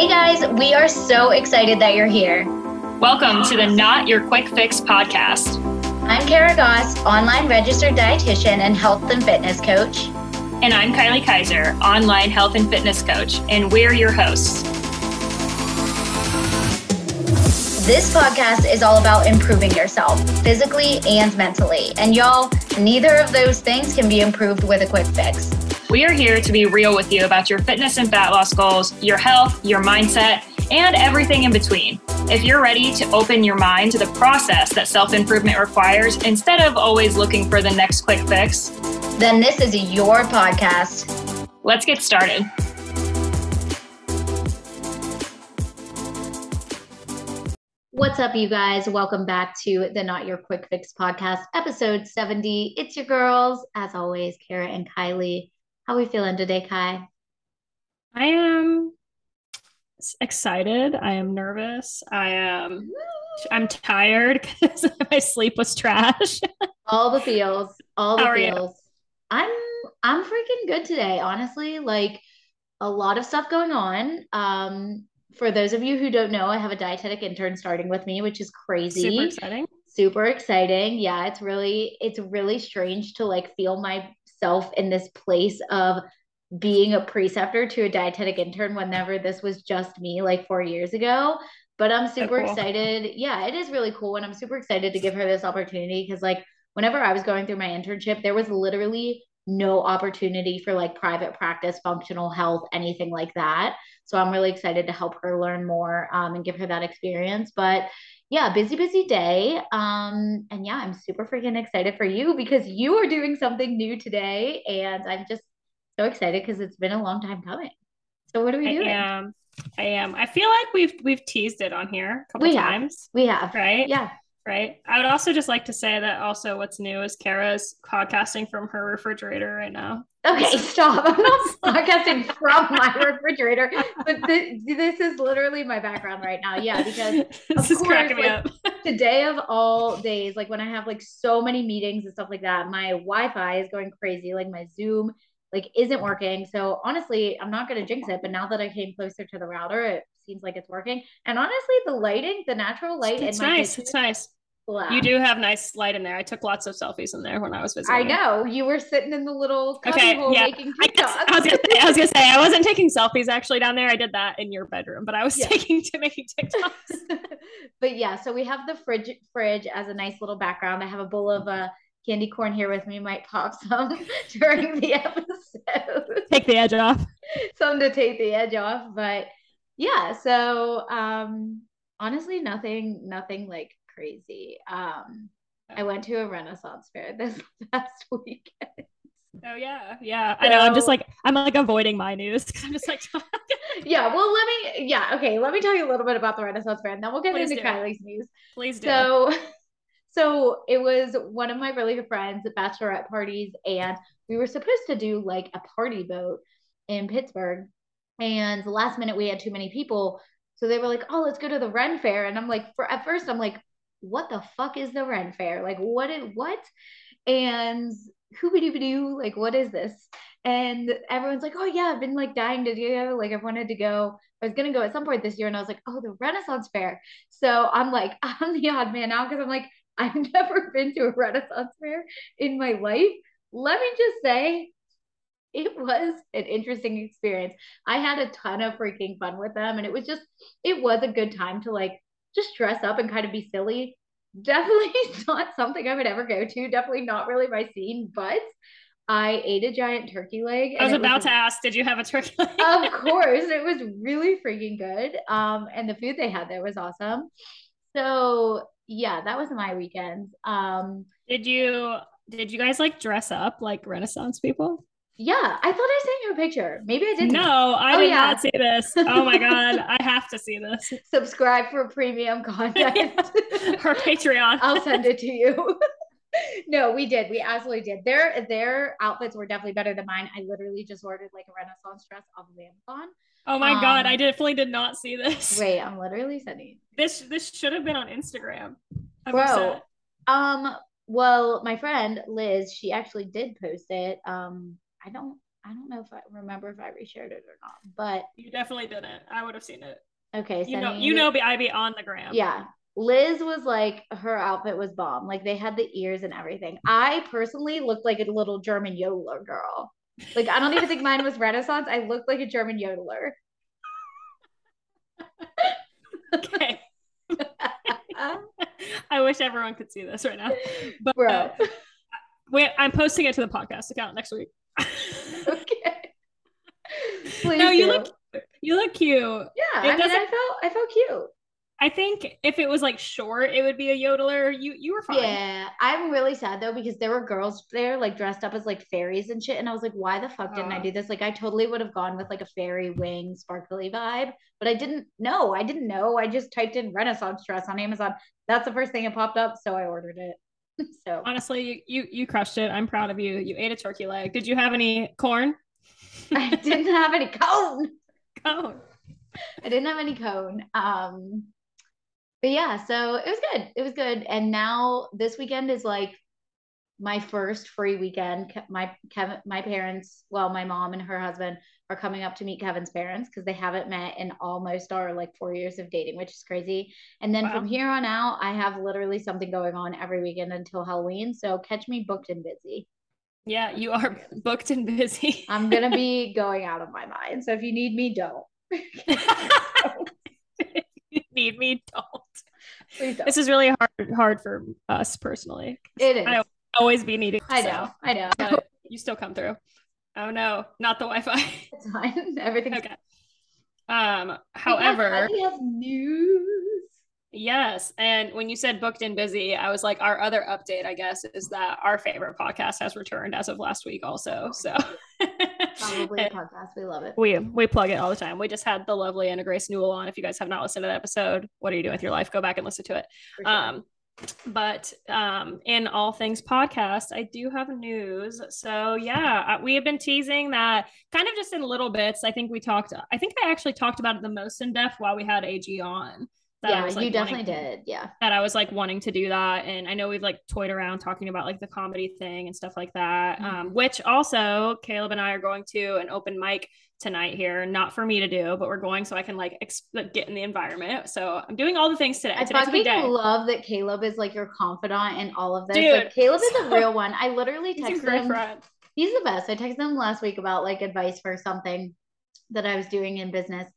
Hey guys, we are so excited that you're here. Welcome to the Not Your Quick Fix podcast. I'm Kara Goss, online registered dietitian and health and fitness coach. And I'm Kylie Kaiser, online health and fitness coach, and we're your hosts. This podcast is all about improving yourself physically and mentally. And y'all, neither of those things can be improved with a quick fix. We are here to be real with you about your fitness and fat loss goals, your health, your mindset, and everything in between. If you're ready to open your mind to the process that self improvement requires instead of always looking for the next quick fix, then this is your podcast. Let's get started. What's up, you guys? Welcome back to the Not Your Quick Fix podcast, episode 70. It's your girls, as always, Kara and Kylie. How are we feeling today, Kai? I am excited. I am nervous. I am I'm tired because my sleep was trash. all the feels. All the feels. You? I'm I'm freaking good today, honestly. Like a lot of stuff going on. Um for those of you who don't know, I have a dietetic intern starting with me, which is crazy. Super exciting. Super exciting. Yeah, it's really it's really strange to like feel my myself in this place of being a preceptor to a dietetic intern whenever this was just me like four years ago. But I'm super so cool. excited. Yeah, it is really cool. And I'm super excited to give her this opportunity because, like, whenever I was going through my internship, there was literally no opportunity for like private practice, functional health, anything like that. So I'm really excited to help her learn more um, and give her that experience. But yeah, busy, busy day. Um, and yeah, I'm super freaking excited for you because you are doing something new today. And I'm just so excited because it's been a long time coming. So what are we doing? I am. I am. I feel like we've we've teased it on here a couple we times. Have. We have. Right? Yeah right? I would also just like to say that also what's new is Kara's podcasting from her refrigerator right now. Okay, stop. I'm not podcasting from my refrigerator, but th- this is literally my background right now. Yeah, because this is course, cracking me like, up. today of all days, like when I have like so many meetings and stuff like that, my Wi-Fi is going crazy. Like my Zoom like isn't working. So honestly, I'm not gonna jinx it. But now that I came closer to the router, it seems like it's working. And honestly, the lighting, the natural light, it's nice. Kitchen, it's nice. You do have nice light in there. I took lots of selfies in there when I was visiting. I know you were sitting in the little okay, yeah. making I, I, was gonna say, I was gonna say I wasn't taking selfies actually down there. I did that in your bedroom, but I was yeah. taking to making TikToks. but yeah, so we have the fridge fridge as a nice little background. I have a bowl of uh, candy corn here with me. Might pop some during the episode. Take the edge off. some to take the edge off, but yeah. So um, honestly, nothing, nothing like crazy. Um, I went to a Renaissance fair this past weekend. Oh yeah, yeah. So, I know. I'm just like I'm like avoiding my news because I'm just like. yeah. Well, let me. Yeah. Okay. Let me tell you a little bit about the Renaissance fair, and then we'll get Please into do. Kylie's news. Please do. So, so it was one of my really good friends at bachelorette parties, and we were supposed to do like a party boat in Pittsburgh, and the last minute we had too many people, so they were like, "Oh, let's go to the Ren Fair," and I'm like, for at first I'm like, what the fuck is the Ren Fair? Like, what is what? And hoobie doo like, what is this? And everyone's like, oh yeah, I've been like dying to do. Like, I've wanted to go. I was gonna go at some point this year, and I was like, oh, the Renaissance Fair. So I'm like, I'm the odd man out because I'm like, I've never been to a Renaissance Fair in my life. Let me just say, it was an interesting experience. I had a ton of freaking fun with them, and it was just, it was a good time to like just dress up and kind of be silly. Definitely not something I would ever go to. Definitely not really my scene, but I ate a giant turkey leg. I was about was, to ask, did you have a turkey leg? of course. It was really freaking good. Um, and the food they had there was awesome. So yeah, that was my weekend. Um, did you did you guys like dress up like Renaissance people? Yeah, I thought I sent you a picture. Maybe I didn't. No, I oh, did yeah. not see this. Oh my god, I have to see this. Subscribe for premium content. Her Patreon. I'll send it to you. no, we did. We absolutely did. Their their outfits were definitely better than mine. I literally just ordered like a Renaissance dress off of Amazon. Oh my um, god, I definitely did not see this. Wait, I'm literally sending this. This should have been on Instagram. I'm Bro, upset. um, well, my friend Liz, she actually did post it. Um, I don't I don't know if I remember if I reshared it or not, but you definitely didn't. I would have seen it. Okay, you know, you know, I be on the gram. Yeah, Liz was like her outfit was bomb. Like they had the ears and everything. I personally looked like a little German yodeler girl. Like I don't even think mine was Renaissance. I looked like a German yodeler. okay. I wish everyone could see this right now. But Bro. Uh, wait, I'm posting it to the podcast account next week. okay. Please no, you do. look you look cute. Yeah, It I mean, I felt I felt cute. I think if it was like short, it would be a yodeler. You you were fine. Yeah, I'm really sad though because there were girls there like dressed up as like fairies and shit, and I was like, why the fuck didn't I do this? Like, I totally would have gone with like a fairy wing sparkly vibe, but I didn't know. I didn't know. I just typed in Renaissance dress on Amazon. That's the first thing that popped up, so I ordered it. so Honestly, you, you you crushed it. I'm proud of you. You ate a turkey leg. Did you have any corn? I didn't have any cone. Cone. I didn't have any cone. Um, but yeah, so it was good. It was good. And now this weekend is like my first free weekend. My Kevin, my parents, well, my mom and her husband are coming up to meet Kevin's parents because they haven't met in almost our like four years of dating, which is crazy. And then Wow. from here on out, I have literally something going on every weekend until Halloween. So catch me booked and busy. yeah, you are booked and busy. I'm gonna be going out of my mind. So if you need me, don't. you need me, don't. Don't. This is really hard hard for us personally. it is. I always be needing. I so, know. I know. but you still come through. Oh no, not the Wi-Fi. It's fine. Everything's okay. Um, however, we have news. yes, and when you said booked and busy, I was like, our other update, I guess, is that our favorite podcast has returned as of last week, also. So Probably a podcast. We love it. we we plug it all the time. We just had the lovely Anna Grace Newell on. If you guys have not listened to that episode, what are you doing with your life? Go back and listen to it. Sure. Um, but um, in all things podcast, I do have news. So yeah, uh, we have been teasing that kind of just in little bits. I think we talked. I think I actually talked about it the most in depth while we had AG on. that yeah, was, like, you definitely wanting- did. Yeah. That I was like wanting to do that, and I know we've like toyed around talking about like the comedy thing and stuff like that. Um, Mhm. which also Caleb and I are going to an open mic tonight here, not for me to do, but we're going so I can like, ex- like get in the environment. So I'm doing all the things today. I Today's fucking day. love that Caleb is like your confidant in all of this. Dude, like Caleb is a real one. I literally He's texted him. friend. He's the best. I texted him last week about like advice for something that I was doing in business.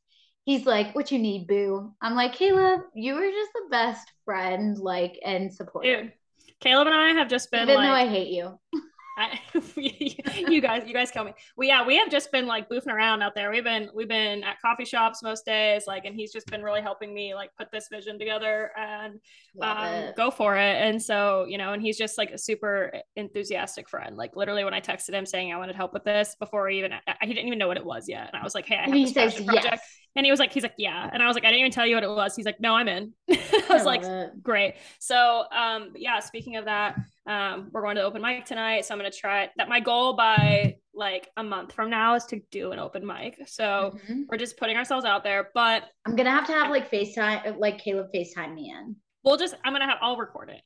He's like, "What you need, boo?" I'm like, "Caleb, you are just the best friend, like, and supporter." Dude, Caleb and I have just been Even like, though I hate you. I, you guys, you guys kill me. We yeah, we have just been like boofing around out there. We've been we've been at coffee shops most days, like, and he's just been really helping me like put this vision together and um, go for it. And so you know, and he's just like a super enthusiastic friend. Like literally, when I texted him saying I wanted help with this before he even I, he didn't even know what it was yet, and I was like, hey, I have he this says passion yes. And he was like, he's like, yeah. And I was like, I didn't even tell you what it was. He's like, no, I'm in. I was I like, it. great. So um yeah, speaking of that, um we're going to open mic tonight. So I'm gonna try that. My goal by like a month from now is to do an open mic. So Mhm. we're just putting ourselves out there, but I'm gonna have to have like FaceTime, like Caleb FaceTime me in. we'll just I'm gonna have I'll record it.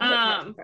Um.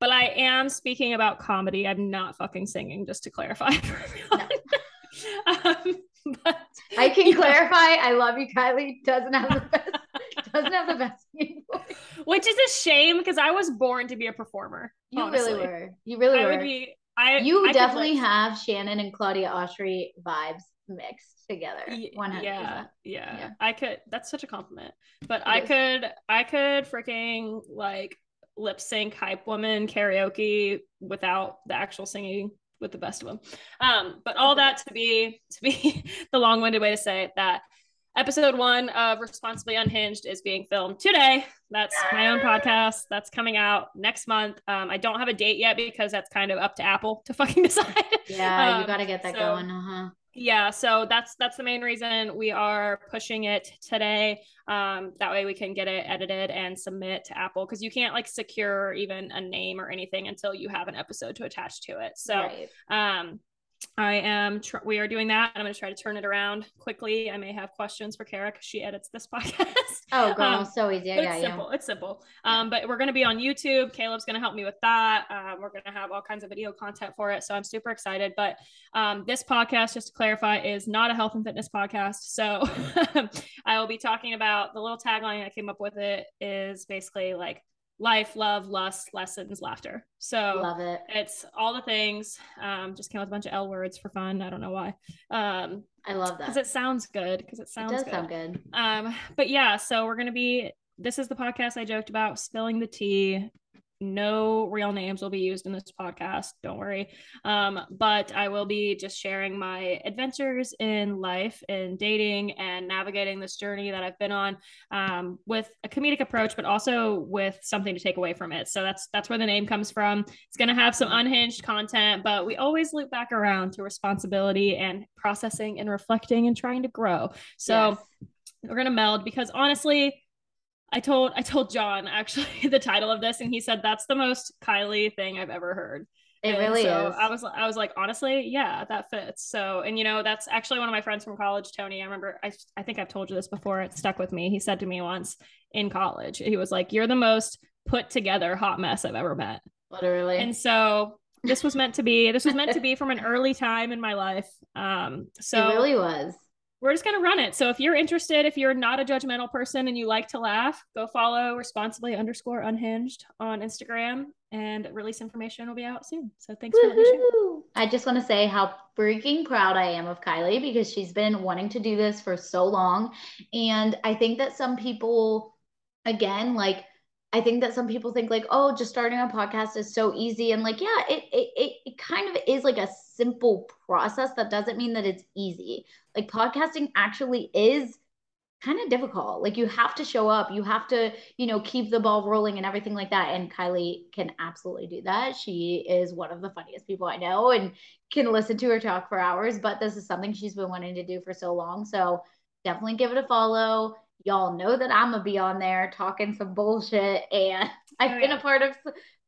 But I am speaking about comedy. I'm not fucking singing, just to clarify um, but I can yeah. clarify. I love you, Kylie. Doesn't have the best. doesn't have the best voice. which is a shame because I was born to be a performer. You honestly. really were. You really were. I were. would be I you I definitely have Shannon and Claudia Oshry vibes mixed together. Y- One hundred yeah, yeah Yeah. i could that's such a compliment but It i is. could i could freaking like lip sync hype woman karaoke without the actual singing with the best of them um but all that to be to be the long-winded way to say it, that episode one of responsibly unhinged is being filmed today that's my own podcast that's coming out next month um i don't have a date yet because that's kind of up to apple to fucking decide Yeah, you Um, got to get that so- going. Uh huh. Yeah so that's that's the main reason we are pushing it today um that way we can get it edited and submit to apple because you can't like secure even a name or anything until you have an episode to attach to it so right. um I am. Tr- we are doing that. I'm going to try to turn it around quickly. I may have questions for Kara because she edits this podcast. Oh, girl, um, so easy. It's simple. You. It's simple. Um, but we're going to be on YouTube. Caleb's going to help me with that. Um, we're going to have all kinds of video content for it. So I'm super excited. But um, this podcast, just to clarify, is not a health and fitness podcast. So I will be talking about the little tagline I came up with. It is basically like life, love, lust, lessons, laughter. So love it. It's all the things. Um, just came with a bunch of L words for fun. I don't know why. Um, I love that because it sounds good. Because it sounds it does good. sound good. Um, but yeah, so we're gonna be. This is the podcast I joked about spilling the tea no real names will be used in this podcast don't worry. Um, but i will be just sharing my adventures in life in dating and navigating this journey that i've been on um, with a comedic approach but also with something to take away from it. So that's that's where the name comes from. It's going to have some unhinged content but we always loop back around to responsibility and processing and reflecting and trying to grow. So yes. we're going to meld because honestly I told I told John actually the title of this, and he said that's the most Kylie thing I've ever heard. It and really so is. I was I was like, honestly, yeah, that fits. So, and you know, that's actually one of my friends from college, Tony. I remember I I think I've told you this before. It stuck with me. He said to me once in college, he was like, "You're the most put together hot mess I've ever met." Literally. And so this was meant to be. This was meant to be from an early time in my life. Um, so it really was we're just going to run it. So if you're interested, if you're not a judgmental person and you like to laugh, go follow responsibly underscore unhinged on Instagram and release information will be out soon. So thanks Woo-hoo! for I just want to say how freaking proud I am of Kylie because she's been wanting to do this for so long. And I think that some people, again, like, I think that some people think like, oh, just starting a podcast is so easy. And like, yeah, it, it, it kind of is like a simple process. That doesn't mean that it's easy. Like podcasting actually is kind of difficult. Like you have to show up, you have to, you know, keep the ball rolling and everything like that. And Kylie can absolutely do that. She is one of the funniest people I know and can listen to her talk for hours. But this is something she's been wanting to do for so long. So definitely give it a follow y'all know that I'm gonna be on there talking some bullshit, and I've oh, been yeah. a part of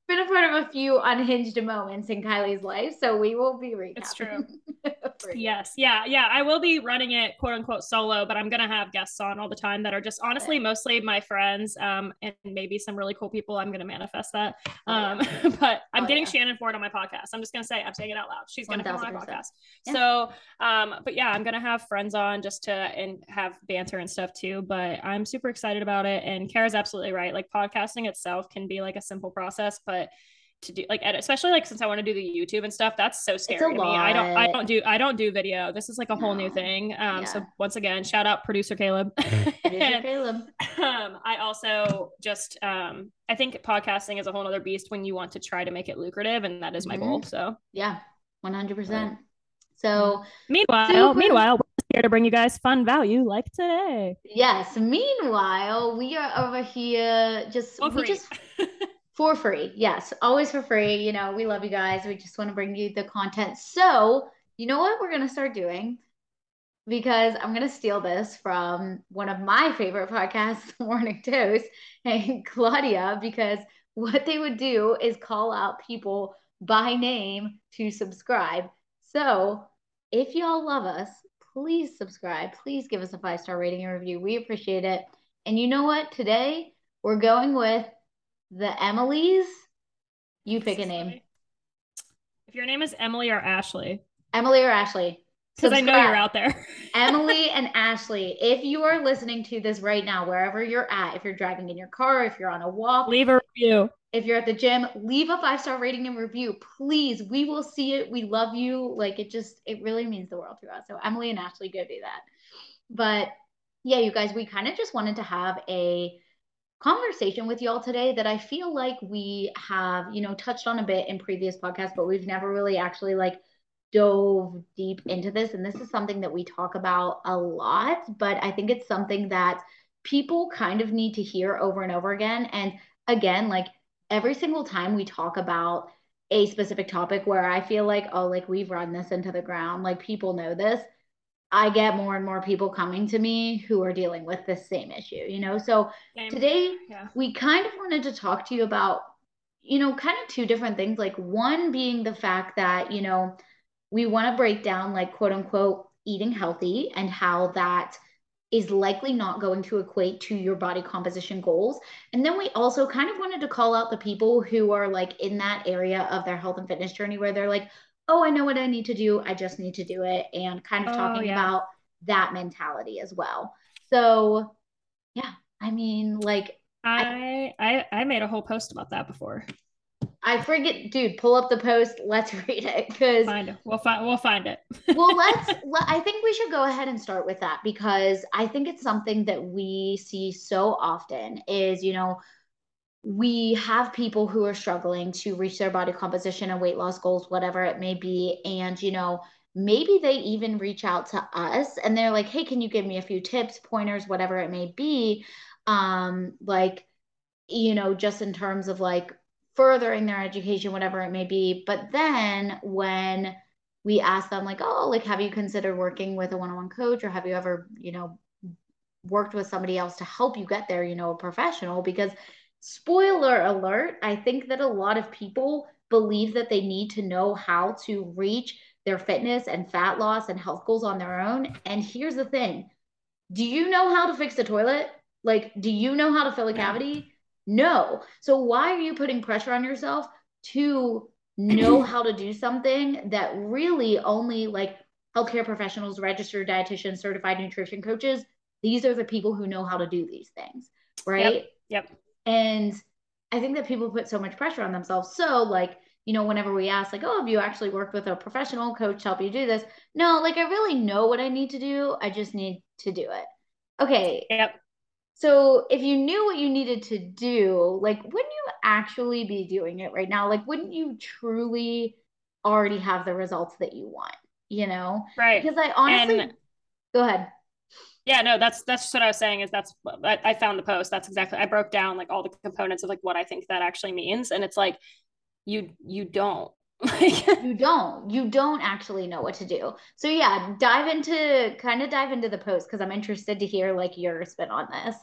been a part of a few unhinged moments in Kylie's life, so we will be recapping. It's true. yes, yeah, yeah. I will be running it quote unquote solo, but I'm gonna have guests on all the time that are just honestly mostly my friends, um, and maybe some really cool people. I'm gonna manifest that. Um, oh, yeah. but I'm oh, getting yeah. Shannon Ford on my podcast. I'm just gonna say I'm saying it out loud. She's gonna come on my podcast. Yeah. So, um, but yeah, I'm gonna have friends on just to and have banter and stuff too. But I'm super excited about it. And Kara's absolutely right. Like podcasting itself can be like a simple process, but but to do like edit, especially like since I want to do the YouTube and stuff, that's so scary to me. I don't I don't do I don't do video. This is like a whole no. new thing. Um yeah. so once again, shout out producer Caleb. producer Caleb. Um I also just um I think podcasting is a whole other beast when you want to try to make it lucrative and that is my mm-hmm. goal. So yeah, 100%. So meanwhile, super- meanwhile, we're here to bring you guys fun value like today. Yes. Meanwhile, we are over here just we just for free. Yes, always for free. You know, we love you guys. We just want to bring you the content. So, you know what we're going to start doing? Because I'm going to steal this from one of my favorite podcasts, Morning Toast, and Claudia, because what they would do is call out people by name to subscribe. So, if y'all love us, please subscribe. Please give us a five star rating and review. We appreciate it. And you know what? Today, we're going with the Emily's. You pick a name. If your name is Emily or Ashley. Emily or Ashley. Because I know you're out there. Emily and Ashley, if you are listening to this right now, wherever you're at, if you're driving in your car, if you're on a walk, leave a review. If you're at the gym, leave a five star rating and review, please. We will see it. We love you. Like it just, it really means the world to us. So Emily and Ashley, go do that. But yeah, you guys, we kind of just wanted to have a conversation with y'all today that I feel like we have, you know, touched on a bit in previous podcasts, but we've never really actually like dove deep into this. And this is something that we talk about a lot, but I think it's something that people kind of need to hear over and over again. And again, like every single time we talk about a specific topic where I feel like, oh, like we've run this into the ground, like people know this. I get more and more people coming to me who are dealing with the same issue, you know? So same. today yeah. we kind of wanted to talk to you about, you know, kind of two different things. Like one being the fact that, you know, we want to break down like quote unquote eating healthy and how that is likely not going to equate to your body composition goals. And then we also kind of wanted to call out the people who are like in that area of their health and fitness journey where they're like, oh, I know what I need to do. I just need to do it. And kind of oh, talking yeah. about that mentality as well. So, yeah, I mean, like, I, I I made a whole post about that before. I forget, dude. Pull up the post. Let's read it because find it. We'll find. We'll find it. well, let's. Let, I think we should go ahead and start with that because I think it's something that we see so often. Is you know, we have people who are struggling to reach their body composition and weight loss goals, whatever it may be, and you know, maybe they even reach out to us and they're like, "Hey, can you give me a few tips, pointers, whatever it may be?" Um, like, you know, just in terms of like furthering their education, whatever it may be. But then when we ask them, like, oh, like, have you considered working with a one on one coach or have you ever, you know, worked with somebody else to help you get there, you know, a professional? Because, spoiler alert, I think that a lot of people believe that they need to know how to reach their fitness and fat loss and health goals on their own. And here's the thing do you know how to fix the toilet? Like, do you know how to fill a cavity? No. So why are you putting pressure on yourself to know how to do something that really only like healthcare professionals, registered dietitians, certified nutrition coaches, these are the people who know how to do these things, right? Yep. yep. And I think that people put so much pressure on themselves. So like, you know, whenever we ask, like, oh, have you actually worked with a professional coach to help you do this? No, like I really know what I need to do. I just need to do it. Okay. Yep. So if you knew what you needed to do, like wouldn't you actually be doing it right now? Like wouldn't you truly already have the results that you want, you know? Right. Because I honestly and, go ahead. Yeah, no, that's that's just what I was saying is that's I, I found the post. That's exactly I broke down like all the components of like what I think that actually means. And it's like you you don't. You don't. You don't actually know what to do. So yeah dive into kind of dive into the post because i'm interested to hear like your spin on this.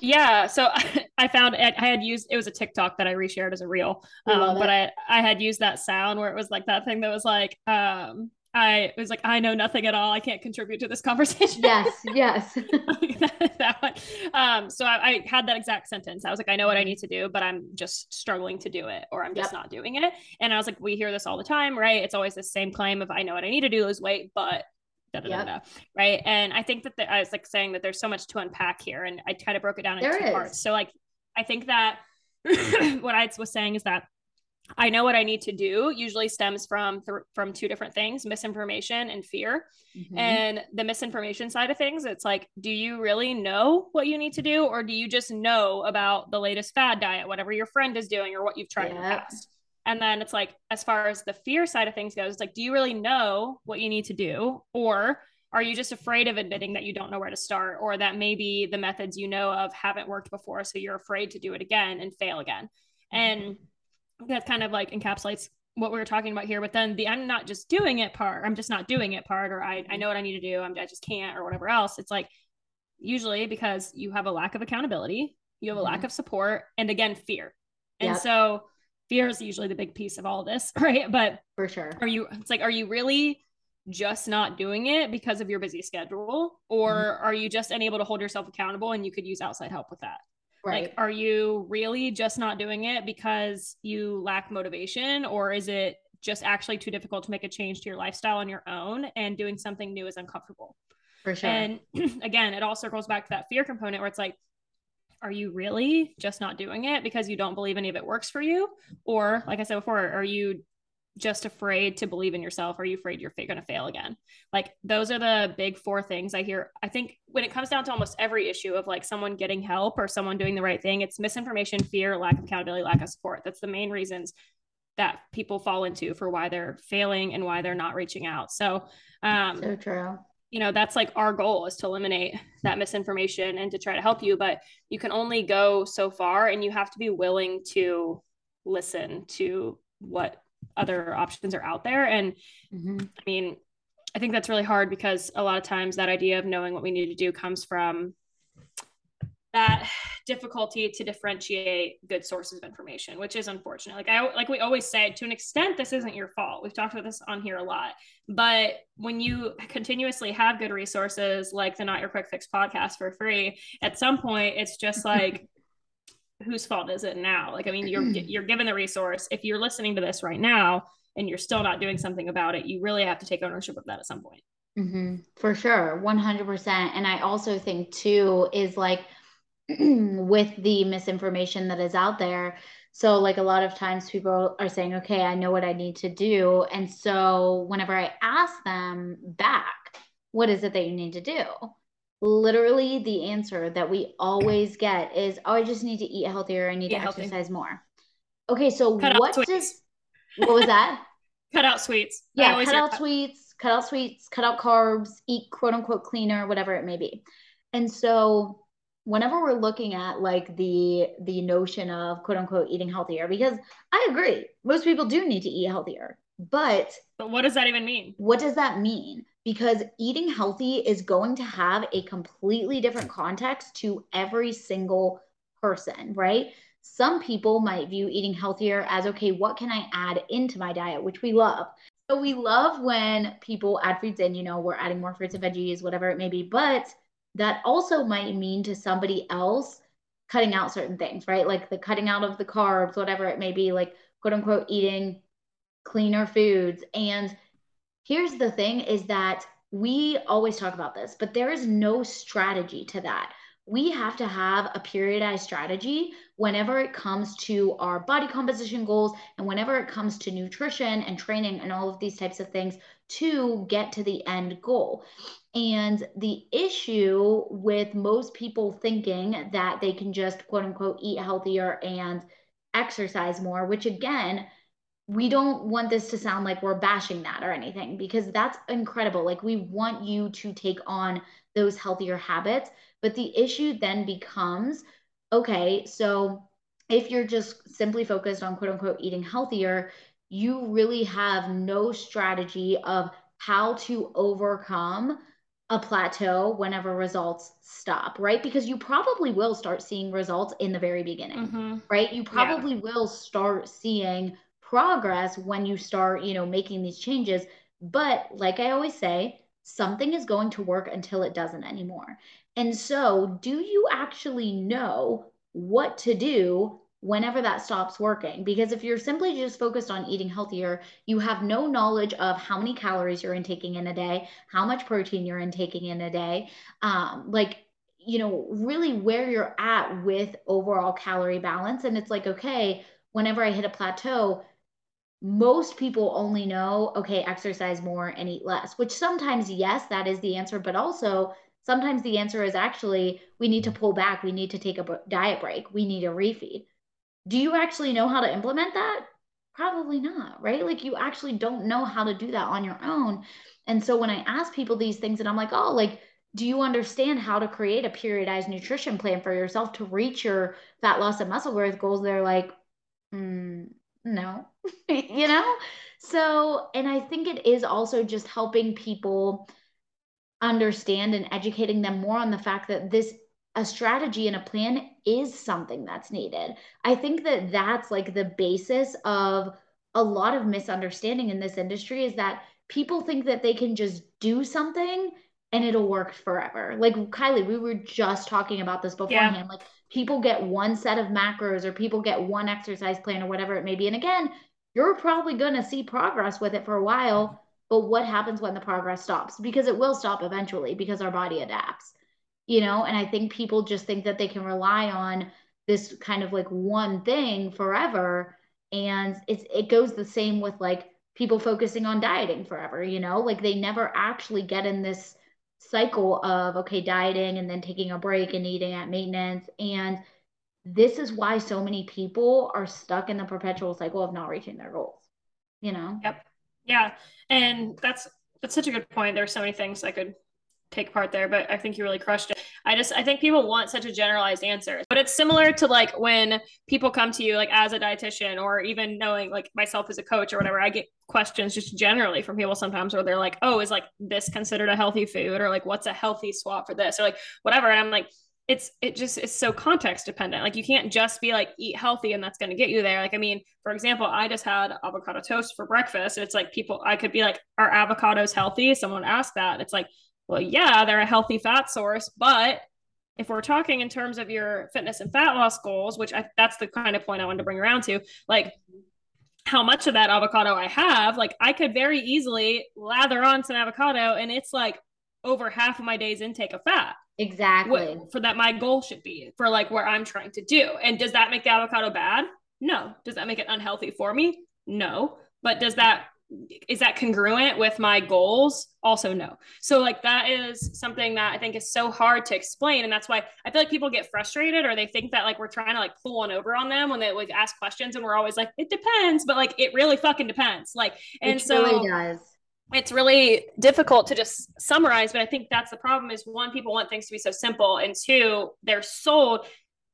Yeah so i found i had used it was a tiktok that i reshared as a reel um, but i i had used that sound where it was like that thing that was like um I was like, I know nothing at all. I can't contribute to this conversation. Yes, yes. that, that one. Um, so I, I, had that exact sentence. I was like, I know what I need to do, but I'm just struggling to do it, or I'm just yep. not doing it. And I was like, we hear this all the time, right? It's always the same claim of I know what I need to do, lose weight, but Da, da, yep. da, right. And I think that the, I was like saying that there's so much to unpack here, and I kind of broke it down into there two is. parts. So like, I think that what I was saying is that I know what I need to do usually stems from th- from two different things, misinformation and fear. Mm-hmm. And the misinformation side of things, it's like, do you really know what you need to do or do you just know about the latest fad diet, whatever your friend is doing or what you've tried yeah. in the past? And then it's like as far as the fear side of things goes, it's like do you really know what you need to do or are you just afraid of admitting that you don't know where to start or that maybe the methods you know of haven't worked before so you're afraid to do it again and fail again? Mm-hmm. That kind of like encapsulates what we were talking about here but then the i'm not just doing it part i'm just not doing it part or i, I know what i need to do I'm, i just can't or whatever else it's like usually because you have a lack of accountability you have a mm-hmm. lack of support and again fear and yep. so fear is usually the big piece of all of this right but for sure are you it's like are you really just not doing it because of your busy schedule or mm-hmm. are you just unable to hold yourself accountable and you could use outside help with that Right. Like, are you really just not doing it because you lack motivation, or is it just actually too difficult to make a change to your lifestyle on your own and doing something new is uncomfortable? For sure. And again, it all circles back to that fear component where it's like, are you really just not doing it because you don't believe any of it works for you? Or, like I said before, are you just afraid to believe in yourself? Are you afraid you're going to fail again? Like those are the big four things I hear. I think when it comes down to almost every issue of like someone getting help or someone doing the right thing, it's misinformation, fear, lack of accountability, lack of support. That's the main reasons that people fall into for why they're failing and why they're not reaching out. So, um, so true. You know, that's like our goal is to eliminate that misinformation and to try to help you, but you can only go so far and you have to be willing to listen to what other options are out there. And mm-hmm. I mean, I think that's really hard because a lot of times that idea of knowing what we need to do comes from that difficulty to differentiate good sources of information, which is unfortunate. Like I like we always say, to an extent, this isn't your fault. We've talked about this on here a lot. But when you continuously have good resources like the Not Your Quick Fix podcast for free, at some point it's just like whose fault is it now? Like, I mean, you're you're given the resource. If you're listening to this right now and you're still not doing something about it, you really have to take ownership of that at some point. Mm-hmm. For sure, one hundred percent. And I also think too is like with the misinformation that is out there. So, like a lot of times people are saying, okay, I know what I need to do. And so, whenever I ask them back, what is it that you need to do? Literally the answer that we always get is, "Oh, I just need to eat healthier. I need eat to healthy. exercise more." Okay, so cut what does what was that? cut out sweets. Yeah, cut out sweets, cut out sweets, cut out carbs, eat quote unquote cleaner, whatever it may be. And so whenever we're looking at like the the notion of quote unquote eating healthier because i agree most people do need to eat healthier but but what does that even mean what does that mean because eating healthy is going to have a completely different context to every single person, right? Some people might view eating healthier as okay, what can I add into my diet, which we love. So we love when people add foods in, you know, we're adding more fruits and veggies, whatever it may be. But that also might mean to somebody else cutting out certain things, right? Like the cutting out of the carbs, whatever it may be, like quote unquote eating cleaner foods. And here's the thing is that we always talk about this, but there is no strategy to that. We have to have a periodized strategy whenever it comes to our body composition goals and whenever it comes to nutrition and training and all of these types of things to get to the end goal. And the issue with most people thinking that they can just quote unquote eat healthier and exercise more, which again, we don't want this to sound like we're bashing that or anything because that's incredible. Like we want you to take on those healthier habits. But the issue then becomes okay, so if you're just simply focused on quote unquote eating healthier, you really have no strategy of how to overcome a plateau whenever results stop, right? Because you probably will start seeing results in the very beginning, mm-hmm. right? You probably yeah. will start seeing progress when you start, you know, making these changes. But like I always say, something is going to work until it doesn't anymore. And so, do you actually know what to do whenever that stops working? Because if you're simply just focused on eating healthier, you have no knowledge of how many calories you're intaking in a day, how much protein you're intaking in a day, um, like, you know, really where you're at with overall calorie balance. And it's like, okay, whenever I hit a plateau, most people only know, okay, exercise more and eat less, which sometimes, yes, that is the answer, but also sometimes the answer is actually we need to pull back, we need to take a diet break, we need a refeed. Do you actually know how to implement that? Probably not, right? Like you actually don't know how to do that on your own. And so when I ask people these things and I'm like, oh, like, do you understand how to create a periodized nutrition plan for yourself to reach your fat loss and muscle growth goals? They're like, mm, no, you know? So, and I think it is also just helping people understand and educating them more on the fact that this a strategy and a plan is something that's needed. I think that that's like the basis of a lot of misunderstanding in this industry is that people think that they can just do something and it'll work forever. Like Kylie, we were just talking about this beforehand. Yeah. Like people get one set of macros or people get one exercise plan or whatever it may be. And again, you're probably going to see progress with it for a while. But what happens when the progress stops? Because it will stop eventually because our body adapts, you know? And I think people just think that they can rely on this kind of like one thing forever. And it's, it goes the same with like people focusing on dieting forever, you know? Like they never actually get in this cycle of okay dieting and then taking a break and eating at maintenance. And this is why so many people are stuck in the perpetual cycle of not reaching their goals you know? Yep. Yeah. And that's that's such a good point. There's so many things i could take part there, but I think you really crushed it. I just I think people want such a generalized answer. But it's similar to like when people come to you like as a dietitian or even knowing like myself as a coach or whatever, I get questions just generally from people sometimes where they're like, "Oh, is like this considered a healthy food?" or like, "What's a healthy swap for this?" or like whatever. And I'm like, it's it just it's so context dependent. Like you can't just be like eat healthy and that's going to get you there. Like I mean, for example, I just had avocado toast for breakfast. It's like people I could be like, are avocados healthy? Someone asked that. It's like, well, yeah, they're a healthy fat source, but if we're talking in terms of your fitness and fat loss goals, which I, that's the kind of point I wanted to bring around to, like how much of that avocado I have, like I could very easily lather on some avocado and it's like over half of my day's intake of fat. Exactly. for that, my goal should be for like where I'm trying to do. And does that make the avocado bad? No. Does that make it unhealthy for me? No. But does that is that congruent with my goals? Also no. So like that is something that i think is so hard to explain and that's why i feel like people get frustrated or they think that like we're trying to like pull one over on them when they like ask questions and we're always like it depends but like it really fucking depends. Like and it so really does. it's really difficult to just summarize but i think that's the problem is one people want things to be so simple and two they're sold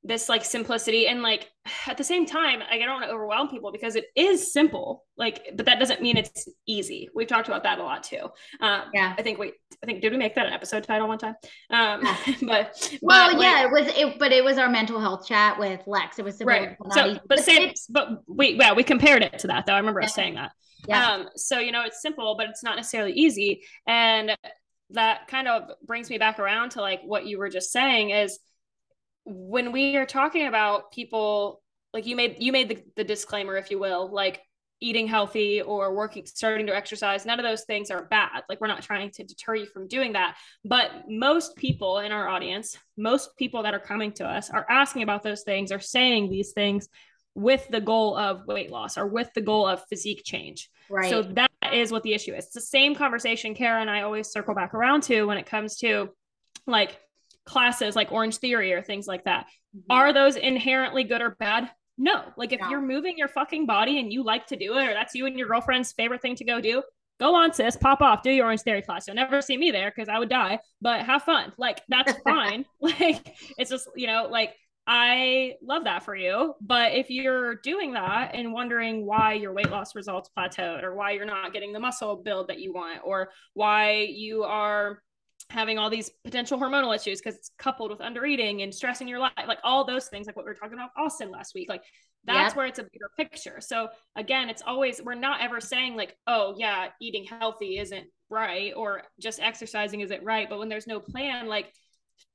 this like simplicity and like at the same time i don't want to overwhelm people because it is simple like but that doesn't mean it's easy. We've talked about that a lot too. Um yeah. I think we i think did we make that an episode title one time? Um but well but, yeah like, it was it but it was our mental health chat with lex. It was right. so but same but we yeah we compared it to that though. I remember yeah. us saying that. Yeah. Um, so, you know, it's simple, but it's not necessarily easy. And that kind of brings me back around to like what you were just saying is when we are talking about people, like you made, you made the, the disclaimer, if you will, like eating healthy or working, starting to exercise, none of those things are bad. Like we're not trying to deter you from doing that. But most people in our audience, most people that are coming to us are asking about those things, are saying these things with the goal of weight loss or with the goal of physique change. Right. So that is what the issue is. It's the same conversation Kara and I always circle back around to when it comes to like classes like Orange Theory or things like that. Mm-hmm. Are those inherently good or bad? No. Like if you're moving your fucking body and you like to do it, or that's you and your girlfriend's favorite thing to go do, go on, sis, pop off, do your Orange Theory class. You'll never see me there because I would die, but have fun. Like that's fine. like it's just, you know, like I love that for you. But if you're doing that and wondering why your weight loss results plateaued or why you're not getting the muscle build that you want or why you are having all these potential hormonal issues because it's coupled with undereating and stress in your life, like all those things, like what we were talking about Austin last week, like that's yep. where it's a bigger picture. So again, it's always, we're not ever saying like, oh yeah, eating healthy isn't right or just exercising isn't right. But when there's no plan, like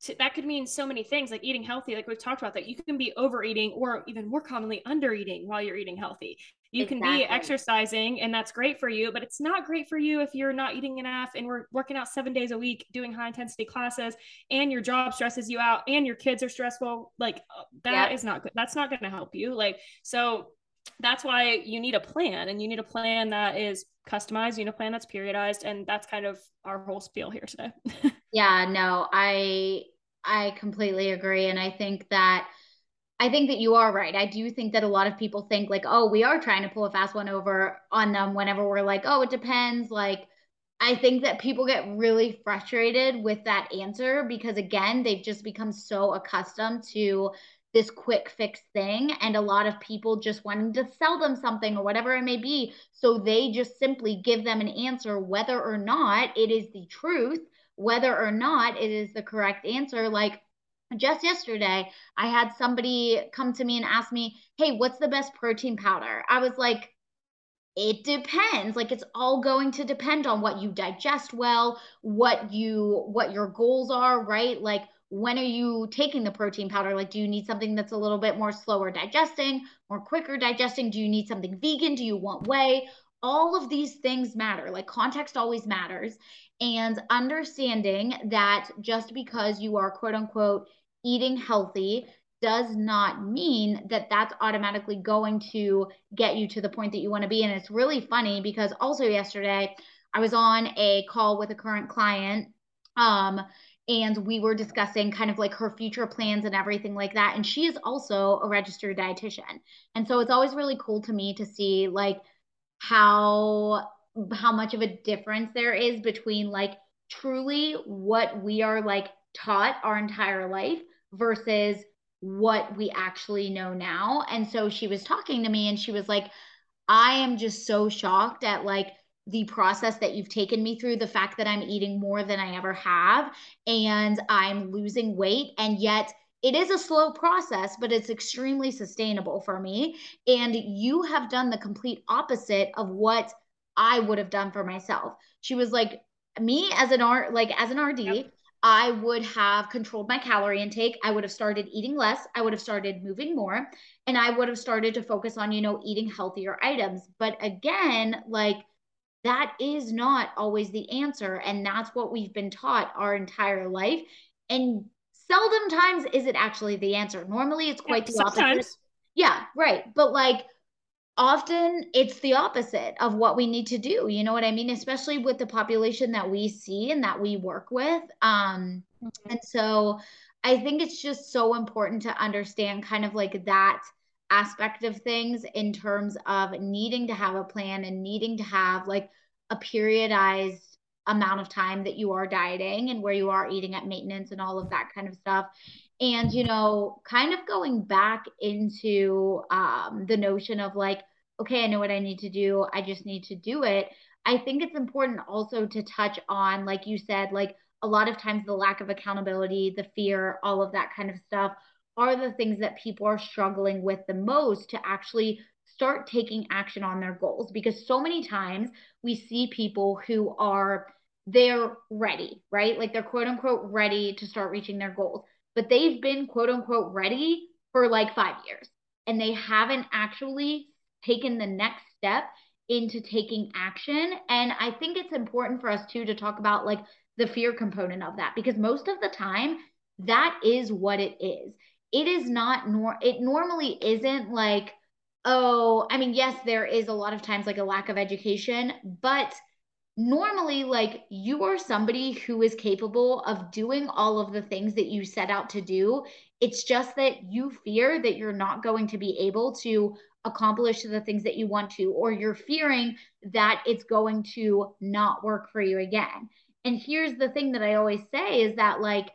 to, that could mean so many things like eating healthy like we've talked about that you can be overeating or even more commonly undereating while you're eating healthy you exactly. can be exercising and that's great for you but it's not great for you if you're not eating enough and we're working out seven days a week doing high intensity classes and your job stresses you out and your kids are stressful like uh, that is not good that's not going to help you like so that's why you need a plan and you need a plan that is customized you need a plan that's periodized and that's kind of our whole spiel here today yeah no i i completely agree and i think that i think that you are right. I do think that a lot of people think like oh we are trying to pull a fast one over on them whenever we're like oh it depends. Like I think that people get really frustrated with that answer because again, they've just become so accustomed to this quick fix thing and a lot of people just wanting to sell them something or whatever it may be. So they just simply give them an answer whether or not it is the truth whether or not it is the correct answer. Like just yesterday i had somebody come to me and ask me hey what's the best protein powder i was like it depends like it's all going to depend on what you digest well what you what your goals are right like when are you taking the protein powder? Like, do you need something that's a little bit more slower digesting, more quicker digesting? Do you need something vegan? Do you want whey? All of these things matter. Like, context always matters. And understanding that just because you are quote unquote eating healthy does not mean that that's automatically going to get you to the point that you want to be. And it's really funny because also yesterday I was on a call with a current client. Um, and we were discussing kind of like her future plans and everything like that and she is also a registered dietitian and so it's always really cool to me to see like how how much of a difference there is between like truly what we are like taught our entire life versus what we actually know now and so she was talking to me and she was like i am just so shocked at like the process that you've taken me through, the fact that I'm eating more than I ever have and I'm losing weight. And yet, it is a slow process, but it's extremely sustainable for me. And you have done the complete opposite of what I would have done for myself. She was like, me as an art, like as an RD, yep. I would have controlled my calorie intake. I would have started eating less. I would have started moving more. And I would have started to focus on, you know, eating healthier items. But again, like that is not always the answer. And that's what we've been taught our entire life. And seldom times is it actually the answer. Normally it's quite yeah, the sometimes. opposite. Yeah, right. But like often it's the opposite of what we need to do you know what i mean especially with the population that we see and that we work with um mm-hmm. and so i think it's just so important to understand kind of like that aspect of things in terms of needing to have a plan and needing to have like a periodized amount of time that you are dieting and where you are eating at maintenance and all of that kind of stuff and you know kind of going back into um, the notion of like okay i know what i need to do i just need to do it. I think it's important also to touch on like you said like a lot of times the lack of accountability the fear all of that kind of stuff are the things that people are struggling with the most to actually start taking action on their goals. Because so many times we see people who are they're ready right? Like they're quote unquote ready to start reaching their goals but they've been quote unquote ready for like five years and they haven't actually taken the next step into taking action. And I think it's important for us too to talk about like the fear component of that because most of the time that is what it is. It is not nor it normally isn't like, oh, I mean, yes, there is a lot of times like a lack of education, but normally like you are somebody who is capable of doing all of the things that you set out to do. It's just that you fear that you're not going to be able to accomplish the things that you want to or you're fearing that it's going to not work for you again. And here's the thing that i always say is that like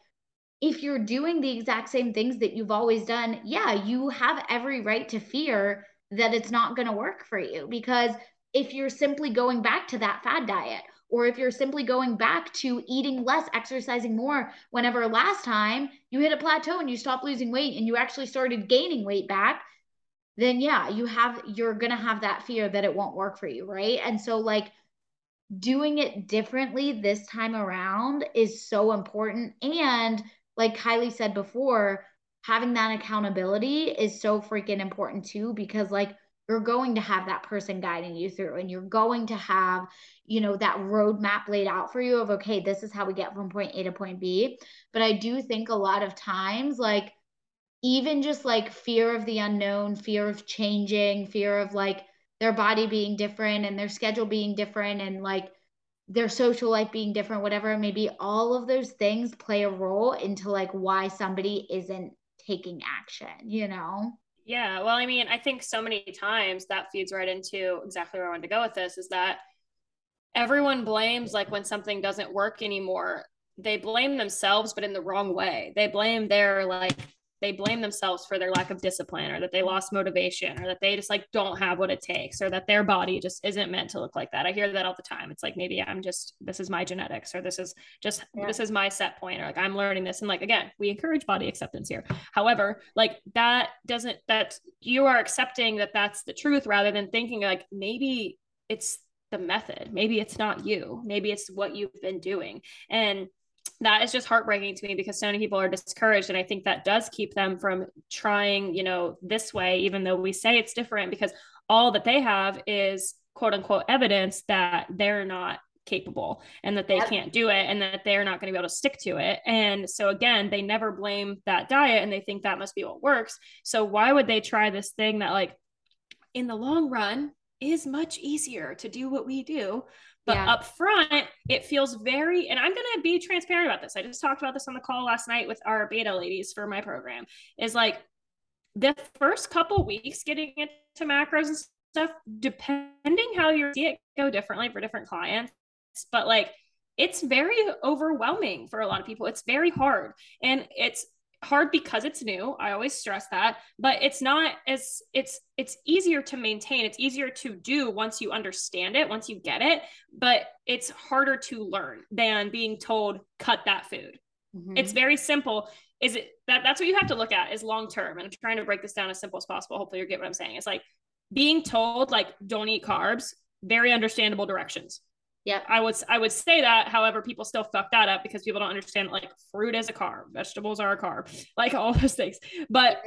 if you're doing the exact same things that you've always done yeah you have every right to fear that it's not going to work for you because if you're simply going back to that fad diet or if you're simply going back to eating less, exercising more, whenever last time you hit a plateau and you stopped losing weight and you actually started gaining weight back, then yeah, you have, you're going to have that fear that it won't work for you. Right. And so, like, doing it differently this time around is so important. And like Kylie said before, having that accountability is so freaking important too, because like, you're going to have that person guiding you through and you're going to have you know that roadmap laid out for you of okay this is how we get from point a to point b. But i do think a lot of times like even just like fear of the unknown fear of changing fear of like their body being different and their schedule being different and like their social life being different whatever it may be all of those things play a role into like why somebody isn't taking action you know yeah. Well, I mean, I think so many times that feeds right into exactly where I wanted to go with this is that everyone blames like when something doesn't work anymore, they blame themselves, but in the wrong way. They blame their like they blame themselves for their lack of discipline or that they lost motivation or that they just like don't have what it takes or that their body just isn't meant to look like that. I hear that all the time. It's like maybe I'm just this is my genetics or this is just yeah. this is my set point or like I'm learning this and like again, we encourage body acceptance here. However, like that doesn't that you are accepting that that's the truth rather than thinking like maybe it's the method. Maybe it's not you. Maybe it's what you've been doing. And that is just heartbreaking to me because so many people are discouraged and i think that does keep them from trying you know this way even though we say it's different because all that they have is quote unquote evidence that they're not capable and that they can't do it and that they're not going to be able to stick to it. And so again they never blame that diet and they think that must be what works. So why would they try this thing that like in the long run is much easier to do what we do but yeah. up front, it feels very, and I'm going to be transparent about this. I just talked about this on the call last night with our beta ladies for my program. Is like the first couple weeks getting into macros and stuff, depending how you see it go differently for different clients. But like, it's very overwhelming for a lot of people. It's very hard. And it's, hard because it's new. I always stress that but it's not as it's it's easier to maintain. It's easier to do once you understand it once you get it but it's harder to learn than being told cut that food. Mm-hmm. it's very simple. Is it that that's what you have to look at is long term and i'm trying to break this down as simple as possible. Hopefully you get what i'm saying. It's like being told like don't eat carbs. Very understandable directions yeah. I would I would say that. However, people still fuck that up because people don't understand like fruit is a carb, vegetables are a carb, like all those things. But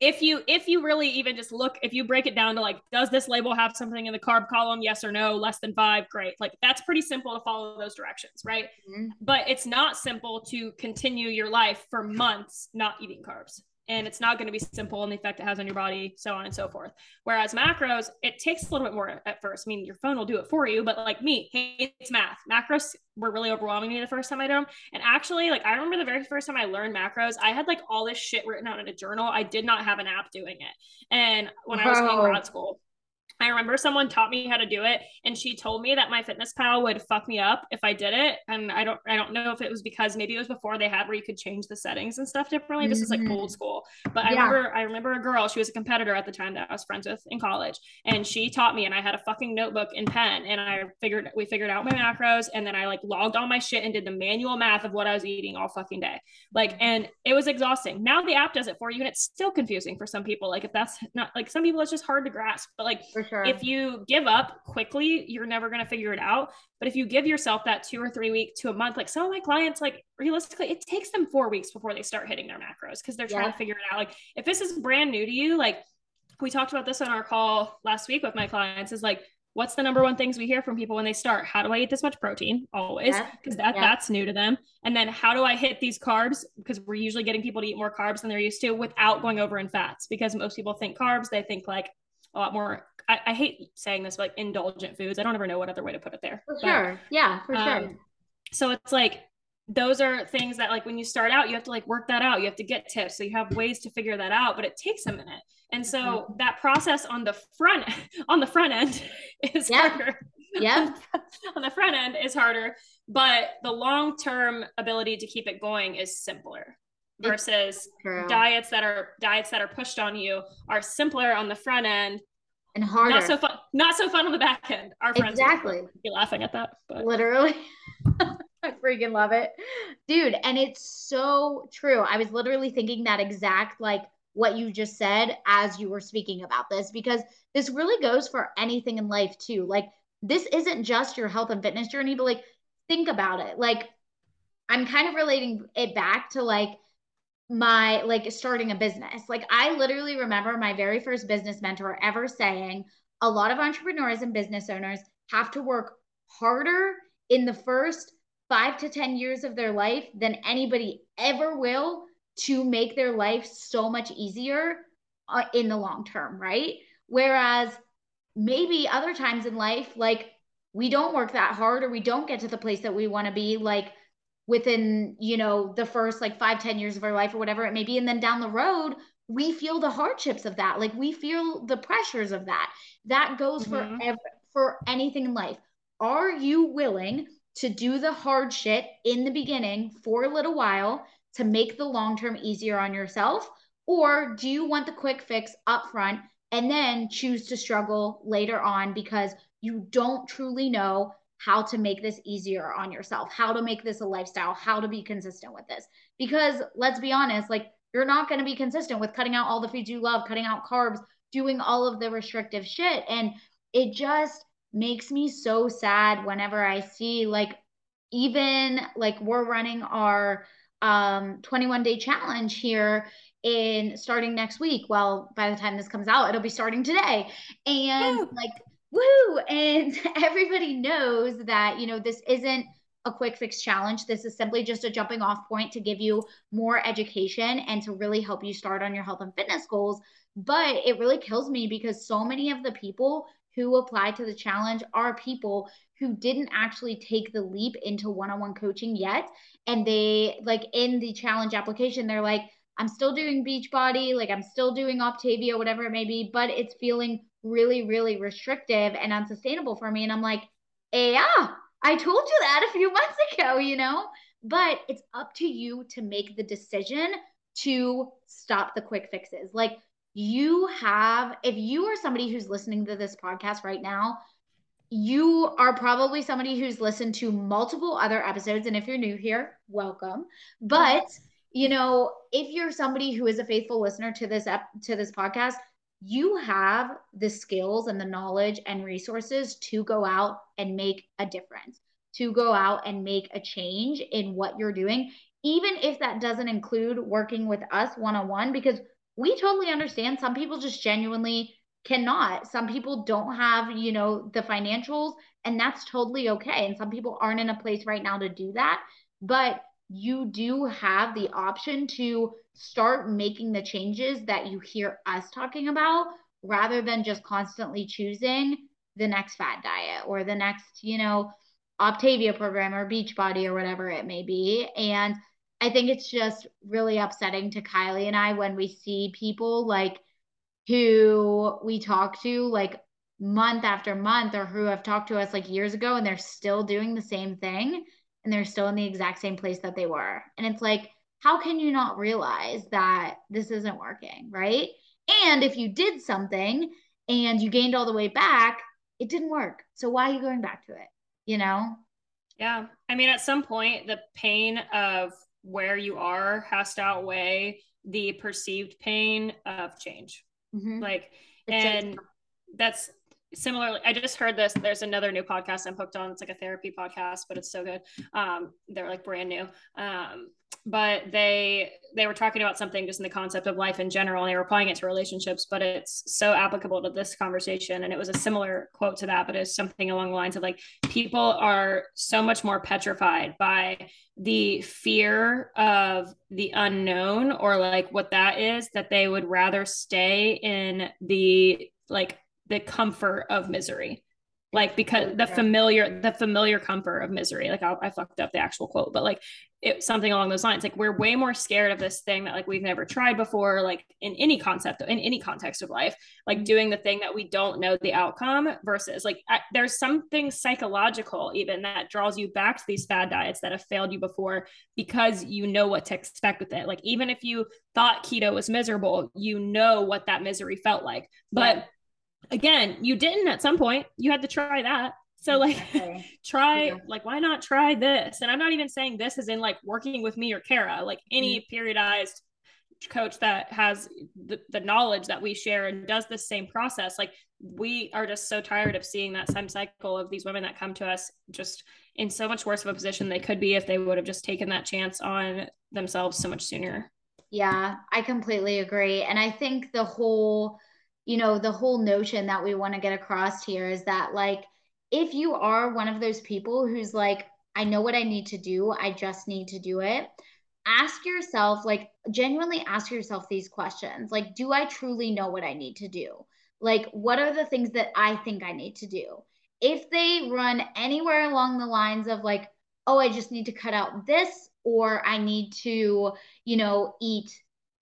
if you if you really even just look, if you break it down to like, does this label have something in the carb column? Yes or no. Less than five, great. Like that's pretty simple to follow those directions, right? Mm-hmm. But it's not simple to continue your life for months not eating carbs and it's not going to be simple in the effect it has on your body, so on and so forth. Whereas macros, it takes a little bit more at first. I mean, your phone will do it for you, but like me, it's math. Macros were really overwhelming me the first time I did them. And actually, like I remember the very first time I learned macros, I had like all this shit written out in a journal. I did not have an app doing it. And when I was in grad school, I remember someone taught me how to do it and she told me that MyFitnessPal would fuck me up if I did it. And I don't I don't know if it was because maybe it was before they had where you could change the settings and stuff differently. This is like old mm-hmm. school. But I remember I remember a girl, she was a competitor at the time that I was friends with in college. And she taught me and I had a fucking notebook and pen and I figured we figured out my macros and then I like logged all my shit and did the manual math of what I was eating all fucking day. Like and it was exhausting. Now the app does it for you and it's still confusing for some people. Like if that's not like some people it's just hard to grasp. But like sure. If you give up quickly, you're never going to figure it out. But if you give yourself that two or three week to a month, like some of my clients, like realistically, it takes them four weeks before they start hitting their macros because they're trying yeah. to figure it out. Like if this is brand new to you, like we talked about this on our call last week with my clients, is like, what's the number one things we hear from people when they start how do i eat this much protein always because yeah. that yeah. that's new to them and then how do i hit these carbs because we're usually getting people to eat more carbs than they're used to without going over in fats because most people think carbs they think like a lot more I, I, hate saying this, but like indulgent foods. I don't ever know what other way to put it there. For but, sure. Yeah, for um, sure. So it's like those are things that like when you start out, you have to like work that out. You have to get tips. So you have ways to figure that out, but it takes a minute. And so mm-hmm. that process on the front on the front end is yeah. harder. Yeah. on the front end is harder, but the long-term ability to keep it going is simpler versus diets that are diets that are pushed on you are simpler on the front end and harder. Not so fun. Not so fun on the back end. Our friends exactly be laughing at that. But. Literally, I freaking love it, dude. And it's so true. I was literally thinking that exact like what you just said as you were speaking about this because this really goes for anything in life too. Like this isn't just your health and fitness journey, but like think about it. Like I'm kind of relating it back to like my like starting a business. Like I literally remember my very first business mentor ever saying a lot of entrepreneurs and business owners have to work harder in the first 5 to 10 years of their life than anybody ever will to make their life so much easier uh, in the long term, right? Whereas maybe other times in life like we don't work that hard or we don't get to the place that we want to be like within you know the first like five ten years of our life or whatever it may be. And then down the road we feel the hardships of that. Like we feel the pressures of that. That goes mm-hmm. for ev- for anything in life. Are you willing to do the hard shit in the beginning for a little while to make the long term easier on yourself? Or do you want the quick fix up front and then choose to struggle later on because you don't truly know how to make this easier on yourself, how to make this a lifestyle, how to be consistent with this. Because let's be honest, like you're not going to be consistent with cutting out all the foods you love, cutting out carbs, doing all of the restrictive shit. And it just makes me so sad whenever I see like even like we're running our um 21 day challenge here in starting next week. Well, by the time this comes out, it'll be starting today. And like woo and everybody knows that you know this isn't a quick fix challenge. This is simply just a jumping off point to give you more education and to really help you start on your health and fitness goals. But it really kills me because so many of the people who apply to the challenge are people who didn't actually take the leap into one-on-one coaching yet. And they like in the challenge application they're like i'm still doing beachbody like i'm still doing optavia whatever it may be but it's feeling really, really restrictive and unsustainable for me. And I'm like, eh, yeah, I told you that a few months ago, you know? But it's up to you to make the decision to stop the quick fixes. Like you have, if you are somebody who's listening to this podcast right now, you are probably somebody who's listened to multiple other episodes. And if you're new here, welcome. But you know, if you're somebody who is a faithful listener to this ep- to this podcast, you have the skills and the knowledge and resources to go out and make a difference, to go out and make a change in what you're doing, even if that doesn't include working with us one on one, because we totally understand some people just genuinely cannot. Some people don't have, you know, the financials, and that's totally okay. And some people aren't in a place right now to do that. But you do have the option to start making the changes that you hear us talking about rather than just constantly choosing the next fat diet or the next, you know, Optavia program or Beachbody or whatever it may be. And I think it's just really upsetting to Kylie and I when we see people like who we talk to like month after month or who have talked to us like years ago and they're still doing the same thing and they're still in the exact same place that they were. And it's like, how can you not realize that this isn't working, right? And if you did something and you gained all the way back, it didn't work. So why are you going back to it? You know? Yeah. I mean, at some point, the pain of where you are has to outweigh the perceived pain of change. Mm-hmm. Like, it's and that's similarly i just heard this there's another new podcast i'm hooked on. It's like a therapy podcast but it's so good. Um they're like brand new. Um but they they were talking about something just in the concept of life in general and they were applying it to relationships but it's so applicable to this conversation. And it was a similar quote to that but it's something along the lines of like people are so much more petrified by the fear of the unknown or like what that is that they would rather stay in the like the comfort of misery. Like because the familiar the familiar comfort of misery. Like I, I, fucked up the actual quote but like it something along those lines. Like we're way more scared of this thing that like we've never tried before like in any concept in any context of life like mm-hmm. doing the thing that we don't know the outcome versus like I, there's something psychological even that draws you back to these fad diets that have failed you before because you know what to expect with it. Like even if you thought keto was miserable you know what that misery felt like. But yeah again, you didn't at some point. You had to try that. So like okay. try yeah. like why not try this? And I'm not even saying this is in like working with me or Kara, like any mm-hmm. periodized coach that has the, the knowledge that we share and does the same process like we are just so tired of seeing that same cycle of these women that come to us just in so much worse of a position they could be if they would have just taken that chance on themselves so much sooner yeah i completely agree and i think the whole you know, the whole notion that we want to get across here is that, like, if you are one of those people who's like, I know what I need to do, I just need to do it, ask yourself, like, genuinely ask yourself these questions. Like, do I truly know what I need to do? Like, what are the things that I think I need to do? If they run anywhere along the lines of, like, oh, I just need to cut out this, or I need to, you know, eat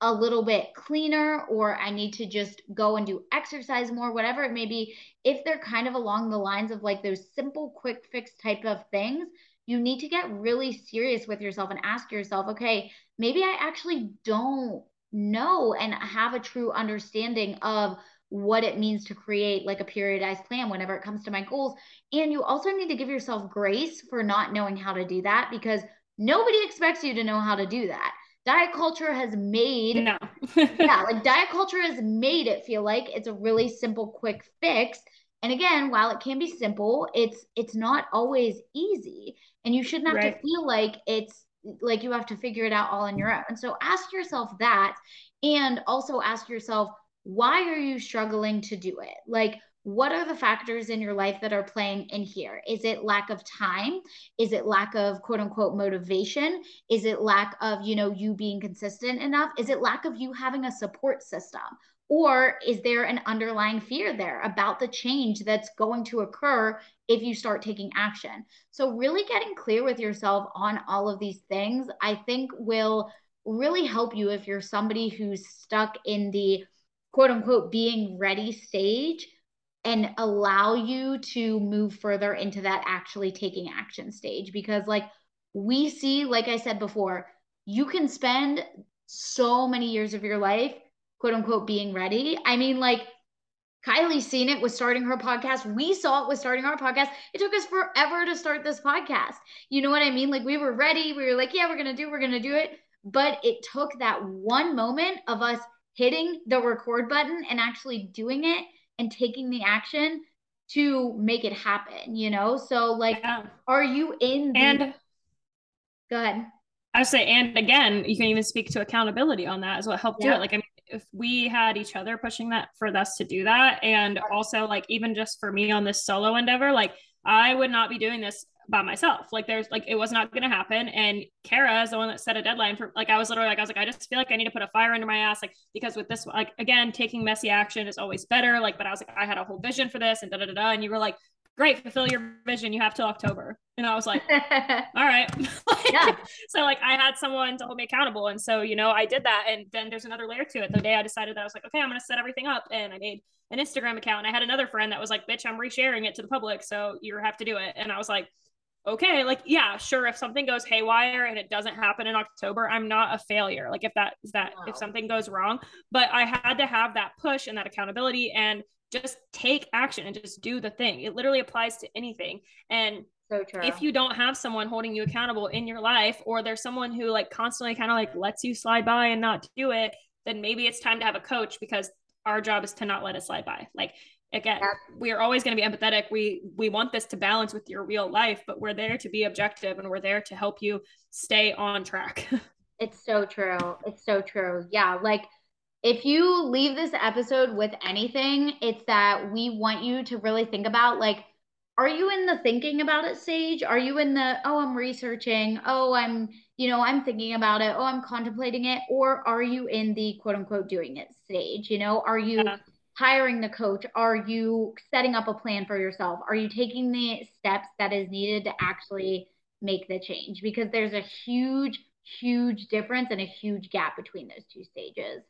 a little bit cleaner or I need to just go and do exercise more, whatever it may be, if they're kind of along the lines of like those simple quick fix type of things, you need to get really serious with yourself and ask yourself, okay, maybe I actually don't know and have a true understanding of what it means to create like a periodized plan whenever it comes to my goals. And you also need to give yourself grace for not knowing how to do that because nobody expects you to know how to do that diet culture has made no. yeah like diet culture has made it feel like it's a really simple quick fix and again while it can be simple it's it's not always easy and you shouldn't have right. to feel like it's like you have to figure it out all on your own and so ask yourself that and also ask yourself why are you struggling to do it like what are the factors in your life that are playing in here? Is it lack of time? Is it lack of quote unquote motivation? Is it lack of, you know, you being consistent enough? Is it lack of you having a support system? Or is there an underlying fear there about the change that's going to occur if you start taking action? So, really getting clear with yourself on all of these things, I think will really help you if you're somebody who's stuck in the quote unquote being ready stage and allow you to move further into that actually taking action stage because like we see like i said before you can spend so many years of your life, quote unquote, being ready. I mean, like Kylie seen it was starting her podcast. We saw it was starting our podcast. It took us forever to start this podcast. You know what I mean? Like we were ready. We were like, yeah, we're going to do, we're going to do it. But it took that one moment of us hitting the record button and actually doing it and taking the action to make it happen, you know? So like, yeah. are you in the- and go ahead. I say, and again, you can even speak to accountability on that as what helped yeah. do it. Like, I mean, if we had each other pushing that for us to do that, and also like even just for me on this solo endeavor, like I would not be doing this by myself. Like there's like it was not going to happen. And Kara is the one that set a deadline for like I was literally like I was like I just feel like I need to put a fire under my ass like because with this like again taking messy action is always better. Like but I was like I had a whole vision for this and da da da da. And you were like great, fulfill your vision. You have till October. And I was like, all right. yeah. So like I had someone to hold me accountable. And so, you know, I did that. And then there's another layer to it. The day I decided that I was like, okay, I'm going to set everything up. And I made an Instagram account. And I had another friend that was like, bitch, I'm resharing it to the public. So you have to do it. And I was like, okay, like, yeah, sure. If something goes haywire and it doesn't happen in October, I'm not a failure. Like if that is that, wow. if something goes wrong, but I had to have that push and that accountability and just take action and just do the thing. It literally applies to anything. And so if you don't have someone holding you accountable in your life, or there's someone who like constantly kind of like lets you slide by and not do it, then maybe it's time to have a coach because our job is to not let it slide by. Like again, yeah. we are always going to be empathetic. We we want this to balance with your real life, but we're there to be objective and we're there to help you stay on track. it's so true. It's so true. Yeah, like if you leave this episode with anything, it's that we want you to really think about like, are you in the thinking about it stage? Are you in the, oh, I'm researching, oh, I'm, you know, I'm thinking about it, oh, I'm contemplating it? Or are you in the quote unquote doing it stage? You know, are you uh-huh. Hiring the coach? Are you setting up a plan for yourself? Are you taking the steps that is needed to actually make the change? Because there's a huge, huge difference and a huge gap between those two stages.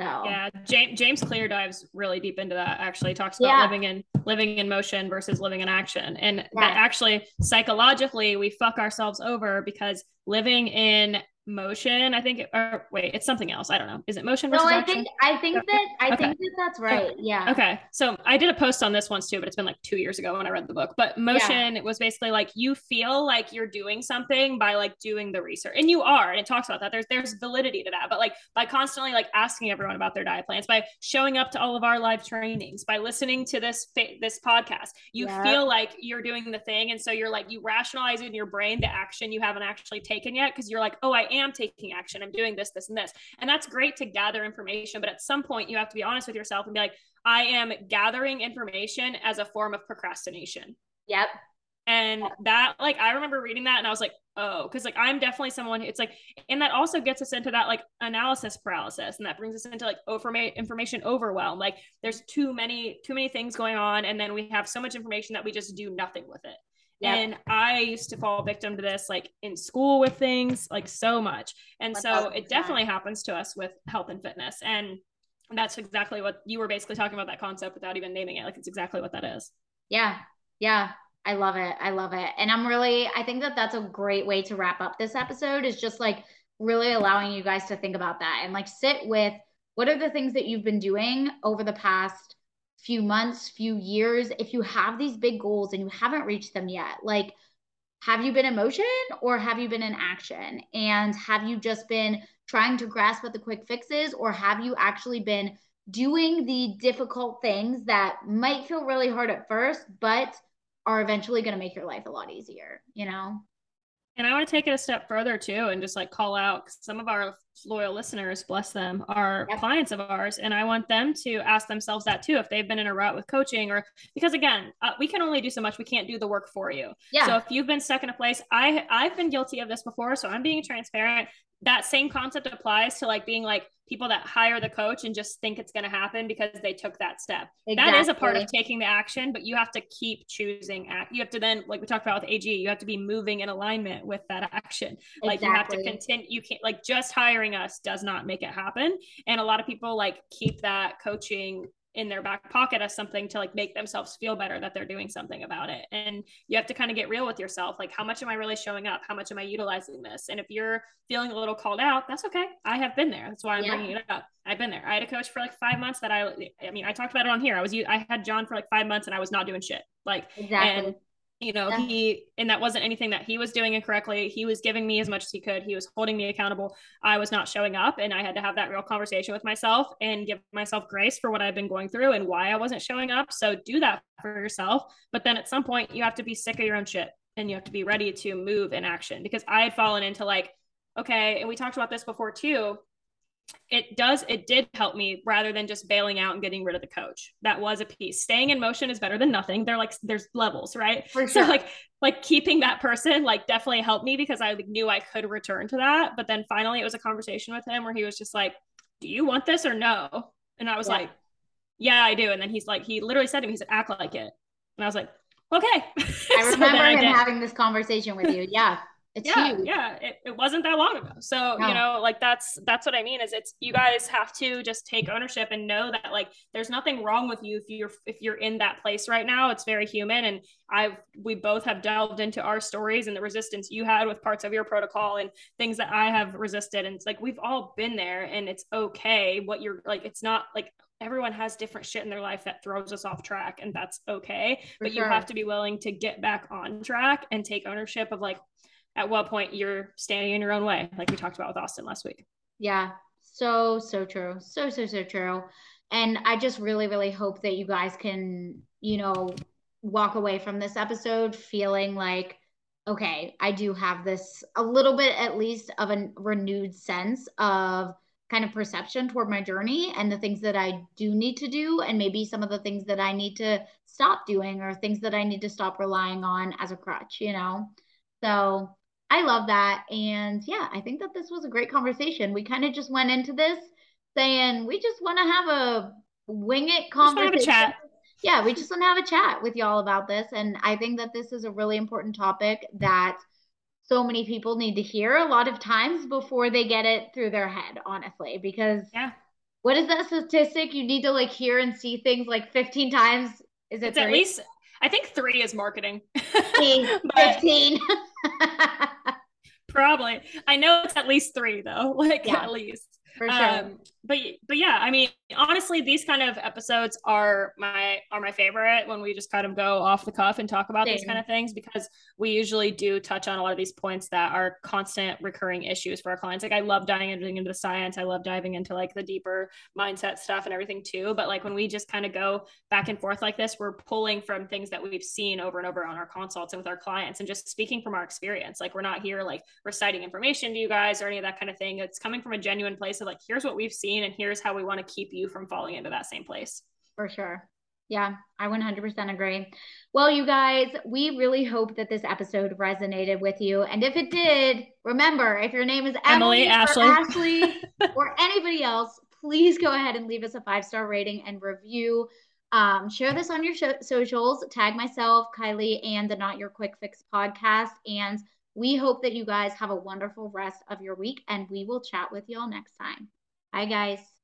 So yeah, James James Clear dives really deep into that. Actually, talks about yeah. living in living in motion versus living in action, and yeah. that actually psychologically we fuck ourselves over because living in motion i think or wait it's something else i don't know is it motion no i action? think i think that i okay. think that that's right yeah okay so i did a post on this once too but it's been like two years ago when i read the book but motion yeah. was basically like you feel like you're doing something by like doing the research and you are and it talks about that there's there's validity to that but like by constantly like asking everyone about their diet plans by showing up to all of our live trainings by listening to this this podcast you yeah. feel like you're doing the thing and so you're like you rationalize in your brain the action you haven't actually taken yet because you're like oh i am taking action. I'm doing this, this, and this. And that's great to gather information. But at some point, you have to be honest with yourself and be like, I am gathering information as a form of procrastination. Yep. And that, like, I remember reading that and I was like, oh, because like I'm definitely someone it's like, and that also gets us into that like analysis paralysis. And that brings us into like over information overwhelm. Like, there's too many, too many things going on. And then we have so much information that we just do nothing with it. Yep. And I used to fall victim to this like in school with things like so much. And so it definitely happens to us with health and fitness. And that's exactly what you were basically talking about that concept without even naming it. Like it's exactly what that is. Yeah. Yeah. I love it. I love it. And I'm really, I think that that's a great way to wrap up this episode is just like really allowing you guys to think about that and like sit with what are the things that you've been doing over the past few months, few years, if you have these big goals and you haven't reached them yet, like have you been in motion or have you been in action? And have you just been trying to grasp at the quick fixes or have you actually been doing the difficult things that might feel really hard at first, but are eventually going to make your life a lot easier, you know? And I want to take it a step further too and just like call out some of our loyal listeners, bless them, are yep. clients of ours. And I want them to ask themselves that too if they've been in a rut with coaching or because again, uh, we can only do so much. We can't do the work for you. Yeah. So if you've been stuck in a place, I I've been guilty of this before. So I'm being transparent that same concept applies to like being like people that hire the coach and just think it's going to happen because they took that step. Exactly. That is a part of taking the action, but you have to keep choosing act. You have to then, like we talked about with AG, you have to be moving in alignment with that action. Exactly. Like you have to continue. You can't like just hiring us does not make it happen. And a lot of people like keep that coaching in their back pocket as something to like make themselves feel better that they're doing something about it. And you have to kind of get real with yourself. Like, how much am I really showing up? How much am I utilizing this? And if you're feeling a little called out, that's okay. I have been there. That's why I'm yeah. bringing it up. I've been there. I had a coach for like five months that I, I mean, I talked about it on here. I was, I had John for like five months and I was not doing shit. Like, exactly. and you know yeah. he and that wasn't anything that he was doing incorrectly. He was giving me as much as he could. He was holding me accountable. I was not showing up and i had to have that real conversation with myself and give myself grace for what i've been going through and why i wasn't showing up. So do that for yourself. But then at some point you have to be sick of your own shit and you have to be ready to move in action. Because i had fallen into like okay and we talked about this before too it does it did help me rather than just bailing out and getting rid of the coach. That was a piece. Staying in motion is better than nothing. They're like there's levels right? Sure. so like like keeping that person like definitely helped me because i knew i could return to that. But then finally it was a conversation with him where he was just like do you want this or no? And i was yeah. like yeah i do. And then he's like he literally said to me he said act like it. And i was like okay. I remember so him I having this conversation with you. Yeah it's yeah, huge. Yeah, it, it wasn't that long ago. So, you know, like that's that's what I mean is it's you guys have to just take ownership and know that like there's nothing wrong with you if you're if you're in that place right now. It's very human and I've we both have delved into our stories and the resistance you had with parts of your protocol and things that I have resisted and it's like we've all been there and it's okay what you're like it's not like everyone has different shit in their life that throws us off track and that's okay For but sure. you have to be willing to get back on track and take ownership of like at what point you're standing in your own way, like we talked about with Austin last week. Yeah, so, so true. So, so, so true. And I just really, really hope that you guys can, you know, walk away from this episode feeling like, okay, I do have this a little bit at least of a renewed sense of kind of perception toward my journey and the things that I do need to do, and maybe some of the things that I need to stop doing or things that I need to stop relying on as a crutch, you know? So I love that. And yeah, I think that this was a great conversation. We kind of just went into this saying we just want to have a wing it conversation. Yeah, we just want to have a chat with y'all about this. And I think that this is a really important topic that so many people need to hear a lot of times before they get it through their head, honestly. Because yeah. what is that statistic? You need to like hear and see things like 15 times. Is it at least I think three is marketing. 15. Probably. I know it's at least three though. Like yeah, at least. For sure. Um, but but yeah, I mean, honestly, these kind of episodes are my are my favorite when we just kind of go off the cuff and talk about Same. these kind of things because we usually do touch on a lot of these points that are constant recurring issues for our clients. Like I love diving into the science, I love diving into like the deeper mindset stuff and everything too. But like when we just kind of go back and forth like this, we're pulling from things that we've seen over and over on our consults and with our clients and just speaking from our experience. Like we're not here like reciting information to you guys or any of that kind of thing. It's coming from a genuine place of like, here's what we've seen and here's how we want to keep you from falling into that same place. For sure. Yeah, I 100% agree. Well, you guys, we really hope that this episode resonated with you. And if it did, remember if your name is Emily, Emily Ashley, or, Ashley or anybody else, please go ahead and leave us a five star rating and review. Um, share this on your socials, tag myself, Kylie, and the Not Your Quick Fix podcast. And we hope that you guys have a wonderful rest of your week, and we will chat with y'all next time. Bye, guys.